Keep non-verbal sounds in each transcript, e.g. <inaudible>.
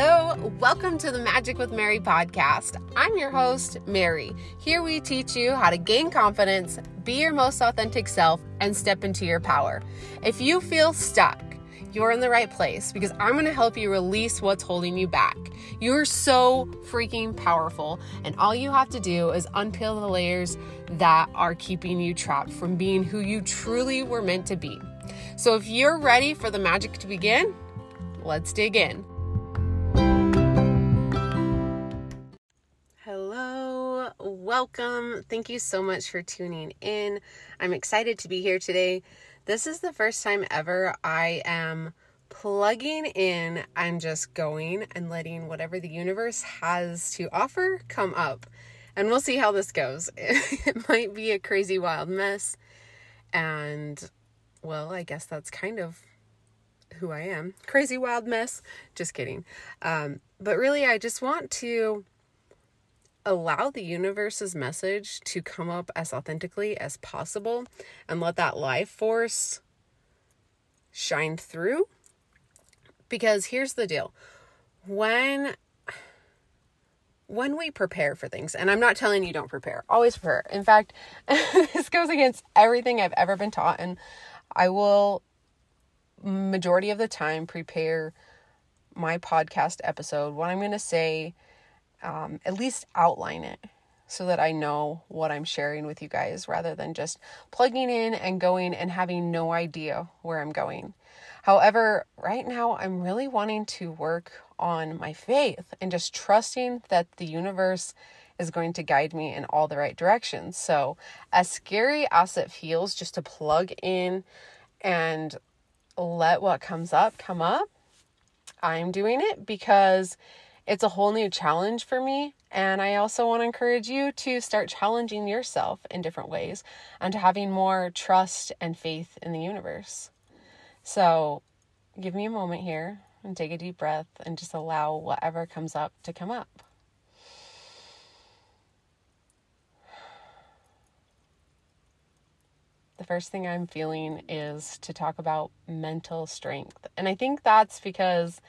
Hello, welcome to the Magic with Mary podcast. I'm your host, Mary. Here we teach you how to gain confidence, be your most authentic self, and step into your power. If you feel stuck, you're in the right place because I'm going to help you release what's holding you back. You're so freaking powerful, and all you have to do is unpeel the layers that are keeping you trapped from being who you truly were meant to be. So, if you're ready for the magic to begin, let's dig in. Welcome. Thank you so much for tuning in. I'm excited to be here today. This is the first time ever I am plugging in and just going and letting whatever the universe has to offer come up. And we'll see how this goes. <laughs> It might be a crazy wild mess. And well, I guess that's kind of who I am. Crazy wild mess. Just kidding. Um, but really, I just want to allow the universe's message to come up as authentically as possible and let that life force shine through. Because here's the deal. When when we prepare for things, and I'm not telling you don't prepare, always prepare. In fact, <laughs> this goes against everything I've ever been taught, and I will majority of the time prepare my podcast episode, what I'm going to say, um, at least outline it so that I know what I'm sharing with you guys rather than just plugging in and going and having no idea where I'm going. However, right now I'm really wanting to work on my faith and just trusting that the universe is going to guide me in all the right directions. So, as scary as it feels just to plug in and let what comes up come up, I'm doing it because it's a whole new challenge for me. And I also want to encourage you to start challenging yourself in different ways and to having more trust and faith in the universe. So give me a moment here and take a deep breath and just allow whatever comes up to come up. The first thing I'm feeling is to talk about mental strength. And I think that's because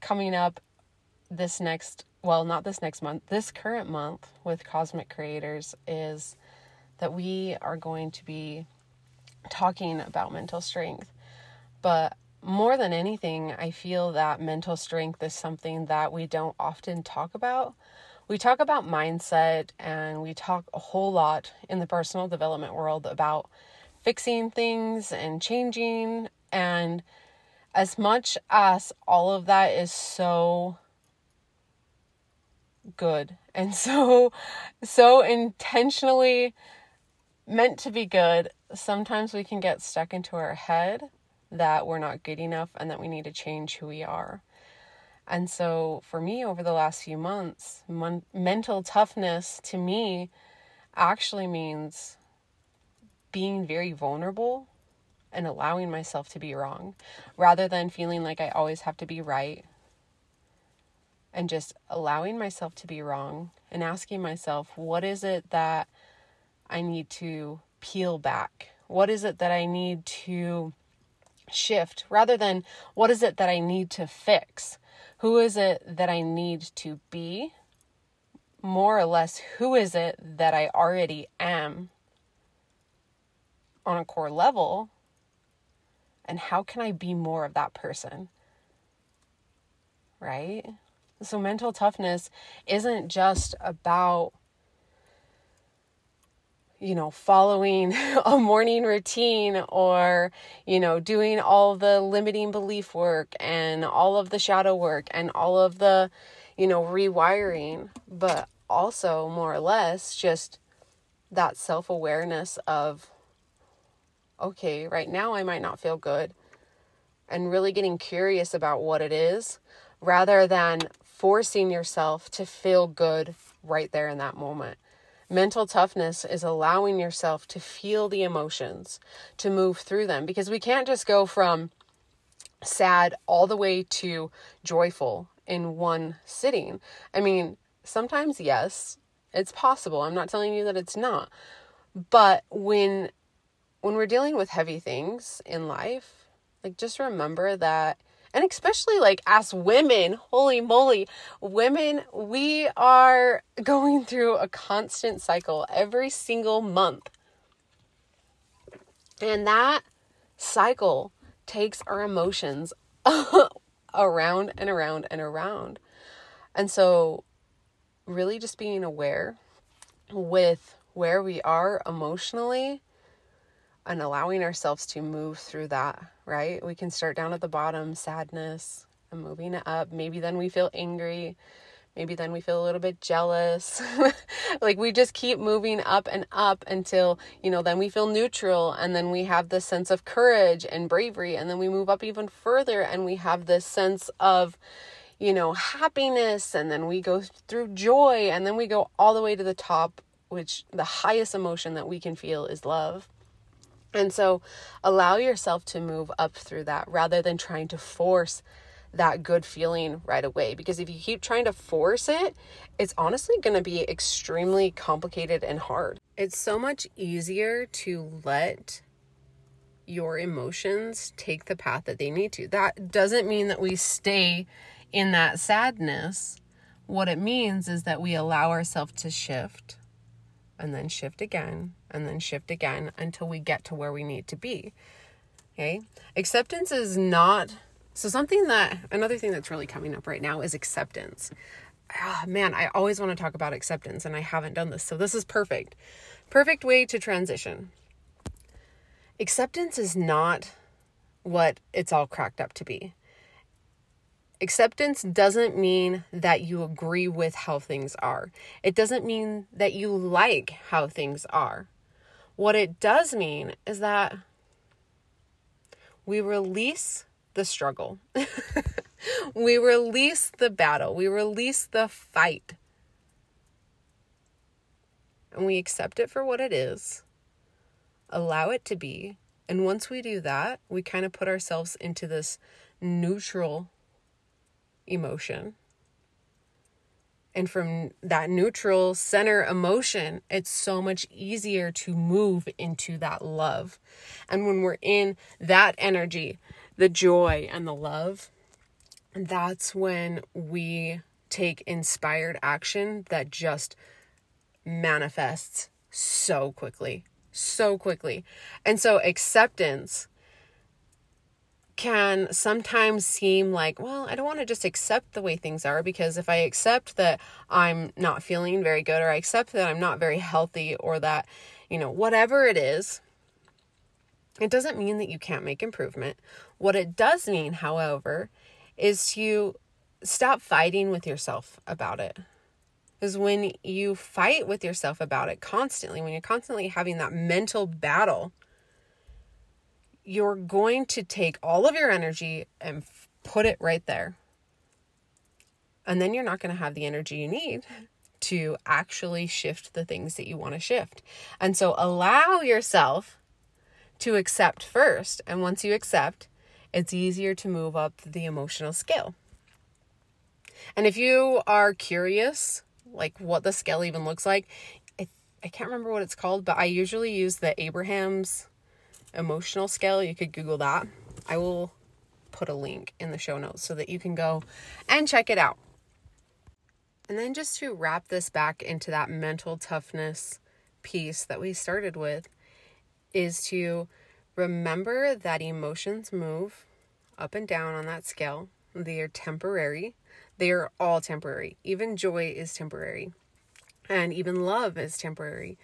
coming up this next, well, not this next month, this current month with Cosmic Creators is that we are going to be talking about mental strength. But more than anything, I feel that mental strength is something that we don't often talk about. We talk about mindset and we talk a whole lot in the personal development world about fixing things and changing. And as much as all of that is so good. And <laughs> so so intentionally meant to be good sometimes we can get stuck into our head that we're not good enough and that we need to change who we are. And so for me over the last few months mon- mental toughness to me actually means being very vulnerable and allowing myself to be wrong rather than feeling like I always have to be right and just allowing myself to be wrong and asking myself, what is it that I need to peel back? What is it that I need to shift rather than what is it that I need to fix? Who is it that I need to be? More or less, who is it that I already am on a core level? And how can I be more of that person? Right? So, mental toughness isn't just about, you know, following <laughs> a morning routine or, you know, doing all the limiting belief work and all of the shadow work and all of the, you know, rewiring, but also more or less just that self awareness of, okay, right now I might not feel good, and really getting curious about what it is rather than forcing yourself to feel good right there in that moment. Mental toughness is allowing yourself to feel the emotions, to move through them, because we can't just go from sad all the way to joyful in one sitting. I mean, sometimes, yes, it's possible. I'm not telling you that it's not. But when when we're dealing with heavy things in life, like just remember that And especially like as women, holy moly, women, we are going through a constant cycle every single month. And that cycle takes our emotions <laughs> around and around and around. And so, really just being aware with where we are emotionally and allowing ourselves to move through that, right? We can start down at the bottom, sadness, and moving up. Maybe then we feel angry. Maybe then we feel a little bit jealous. <laughs> like we just keep moving up and up until, you know, then we feel neutral and then we have this sense of courage and bravery. And then we move up even further and we have this sense of, you know, happiness. And then we go through joy and then we go all the way to the top, which the highest emotion that we can feel is love. And so allow yourself to move up through that rather than trying to force that good feeling right away. Because if you keep trying to force it, it's honestly going to be extremely complicated and hard. It's so much easier to let your emotions take the path that they need to. That doesn't mean that we stay in that sadness. What it means is that we allow ourselves to shift and then shift again and then shift again until we get to where we need to be. Okay? Acceptance is not so something that another thing that's really coming up right now is acceptance. Oh, man, I always want to talk about acceptance and I haven't done this. So this is perfect. Perfect way to transition. Acceptance is not what it's all cracked up to be. Acceptance doesn't mean that you agree with how things are. It doesn't mean that you like how things are. What it does mean is that we release the struggle, <laughs> we release the battle, we release the fight, and we accept it for what it is, allow it to be. And once we do that, we kind of put ourselves into this neutral emotion. And from that neutral center emotion, it's so much easier to move into that love. And when we're in that energy, the joy and the love, that's when we take inspired action that just manifests so quickly, so quickly. And so acceptance can sometimes seem like, well, I don't want to just accept the way things are because if I accept that I'm not feeling very good or I accept that I'm not very healthy or that, you know, whatever it is, it doesn't mean that you can't make improvement. What it does mean, however, is to stop fighting with yourself about it. Because when you fight with yourself about it constantly, when you're constantly having that mental battle, you're going to take all of your energy and f- put it right there. And then you're not going to have the energy you need to actually shift the things that you want to shift. And so allow yourself to accept first. And once you accept, it's easier to move up the emotional scale. And if you are curious, like what the scale even looks like, I, I can't remember what it's called, but I usually use the Abraham's emotional scale. You could Google that. I will put a link in the show notes so that you can go and check it out. And then just to wrap this back into that mental toughness piece that we started with is to remember that emotions move up and down on that scale. They are temporary. They are all temporary. Even joy is temporary. And even love is temporary.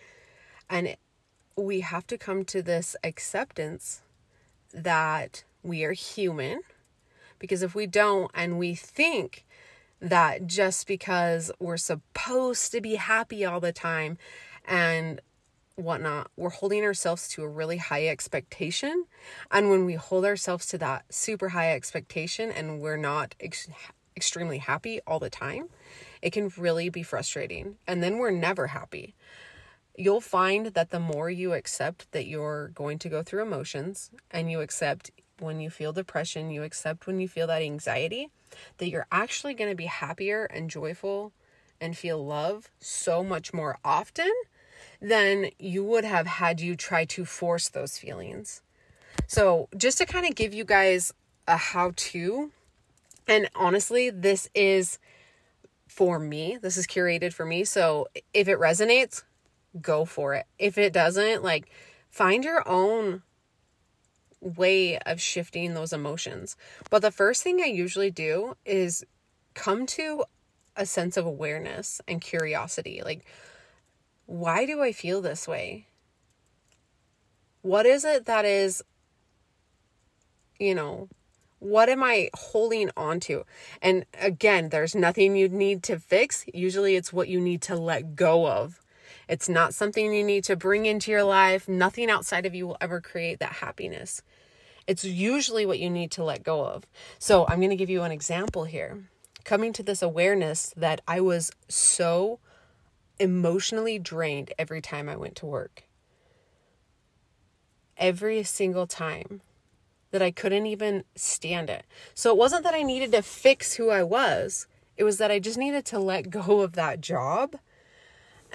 And we have to come to this acceptance that we are human. Because if we don't, and we think that just because we're supposed to be happy all the time and whatnot, we're holding ourselves to a really high expectation. And when we hold ourselves to that super high expectation and we're not ex- extremely happy all the time, it can really be frustrating. And then we're never happy you'll find that the more you accept that you're going to go through emotions and you accept when you feel depression, you accept when you feel that anxiety, that you're actually going to be happier and joyful and feel love so much more often than you would have had you try to force those feelings. So, just to kind of give you guys a how to And honestly, this is for me. This is curated for me. So if it resonates, go for it. If it doesn't, like find your own way of shifting those emotions. But the first thing I usually do is come to a sense of awareness and curiosity. Like, why do I feel this way? What is it that is, you know, what am I holding on to? And again, there's nothing you need to fix. Usually it's what you need to let go of. It's not something you need to bring into your life. Nothing outside of you will ever create that happiness. It's usually what you need to let go of. So I'm going to give you an example here. Coming to this awareness that I was so emotionally drained every time I went to work. Every single time that I couldn't even stand it. So it wasn't that I needed to fix who I was, it was that I just needed to let go of that job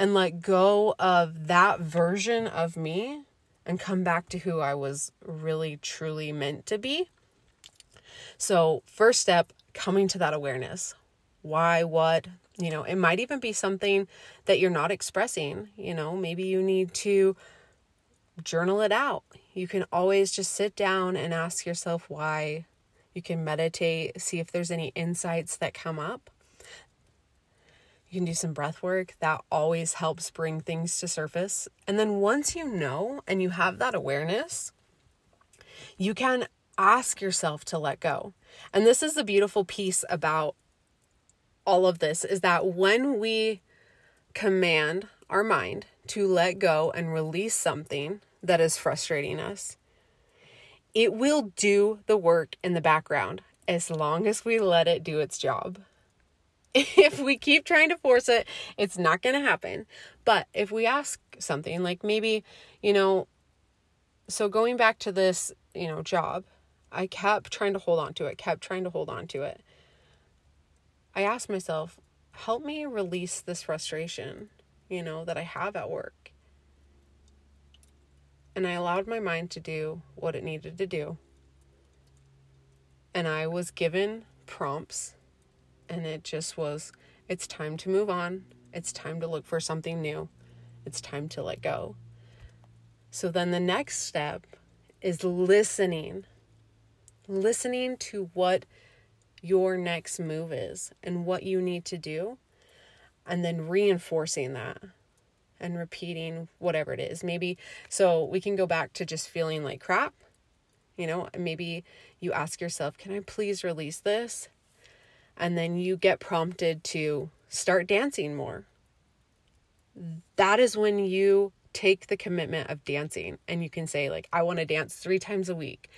and let go of that version of me and come back to who I was really truly meant to be. So, first step, coming to that awareness. Why, what, you know, it might even be something that you're not expressing. You know, maybe you need to journal it out. You can always just sit down and ask yourself why. You can meditate, see if there's any insights that come up. You can do some breath work. That always helps bring things to surface. And then once you know and you have that awareness, you can ask yourself to let go. And this is the beautiful piece about all of this is that when we command our mind to let go and release something that is frustrating us, it will do the work in the background as long as we let it do its job. <laughs> if we keep trying to force it, it's not going to happen. But if we ask something like maybe, you know, so going back to this, you know, job, I kept trying to hold on to it, kept trying to hold on to it. I asked myself, help me release this frustration, you know, that I have at work. And I allowed my mind to do what it needed to do. And I was given prompts and it just was it's time to move on. It's time to look for something new. It's time to let go. So then the next step is listening. Listening to what your next move is and what you need to do, and then reinforcing that and repeating whatever it is. Maybe so we can go back to just feeling like crap. You know, maybe you ask yourself, Can I please release this? And then you get prompted to start dancing more. That is when you take the commitment of dancing and you can say like I want to dance 3 times a week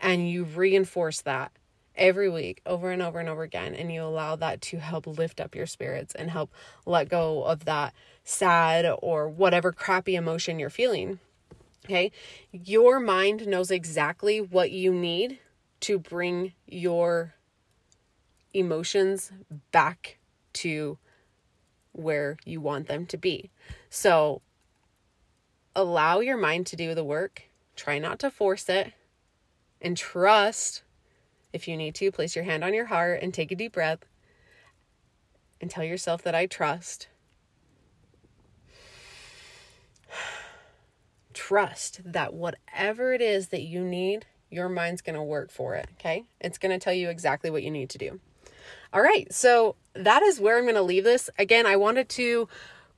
and you reinforce that every week over and over and over again and you allow that to help lift up your spirits and help let go of that sad or whatever crappy emotion you're feeling. Okay? Your mind knows exactly what you need to bring your emotions back to where you want them to be. So allow your mind to do the work. Try not to force it and trust. If you need to, place your hand on your heart and take a deep breath and tell yourself that I trust. <sighs> Trust that whatever it is that you need, your mind's going to work for it, okay? It's going to tell you exactly what you need to do. All right, so that is where I'm going to leave this. Again, I wanted to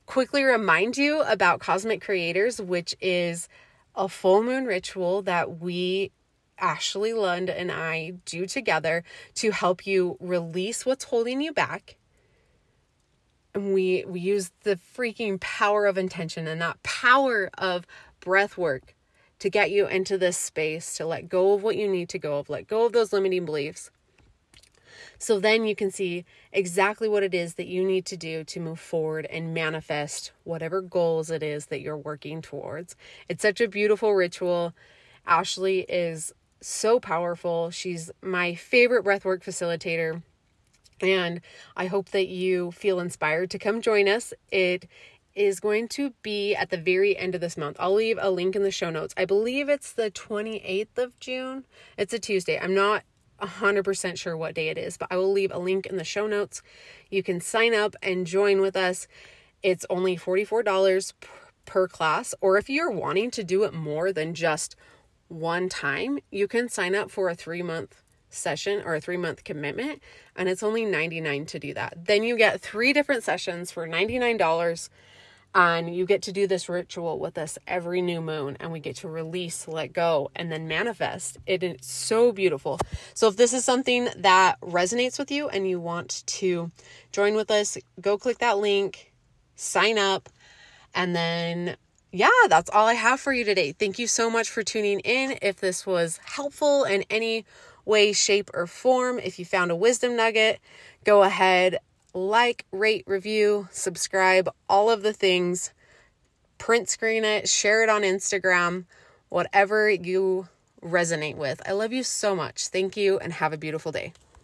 quickly remind you about Cosmic Creators, which is a full moon ritual that we, Ashley Lund and I, do together to help you release what's holding you back. And we we use the freaking power of intention and that power of breath work to get you into this space to let go of what you need to go of, let go of those limiting beliefs so then you can see exactly what it is that you need to do to move forward and manifest whatever goals it is that you're working towards. It's such a beautiful ritual. Ashley is so powerful. She's my favorite breathwork facilitator. And I hope that you feel inspired to come join us. It is going to be at the very end of this month. I'll leave a link in the show notes. I believe it's the 28th of June. It's a Tuesday. I'm not 100% sure what day it is, but I will leave a link in the show notes. You can sign up and join with us. It's only $44 per class, or if you're wanting to do it more than just one time, you can sign up for a three month session or a three month commitment, and it's only 99 to do that. Then you get three different sessions for $99 and you get to do this ritual with us every new moon and we get to release let go and then manifest. It is so beautiful. So if this is something that resonates with you and you want to join with us go click that link sign up and then yeah that's all i have for you today. Thank you so much for tuning in. If this was helpful in any way shape or form if you found a wisdom nugget go ahead like, rate, review, subscribe, all of the things. Print screen it, share it on Instagram, whatever you resonate with. I love you so much. Thank you and have a beautiful day.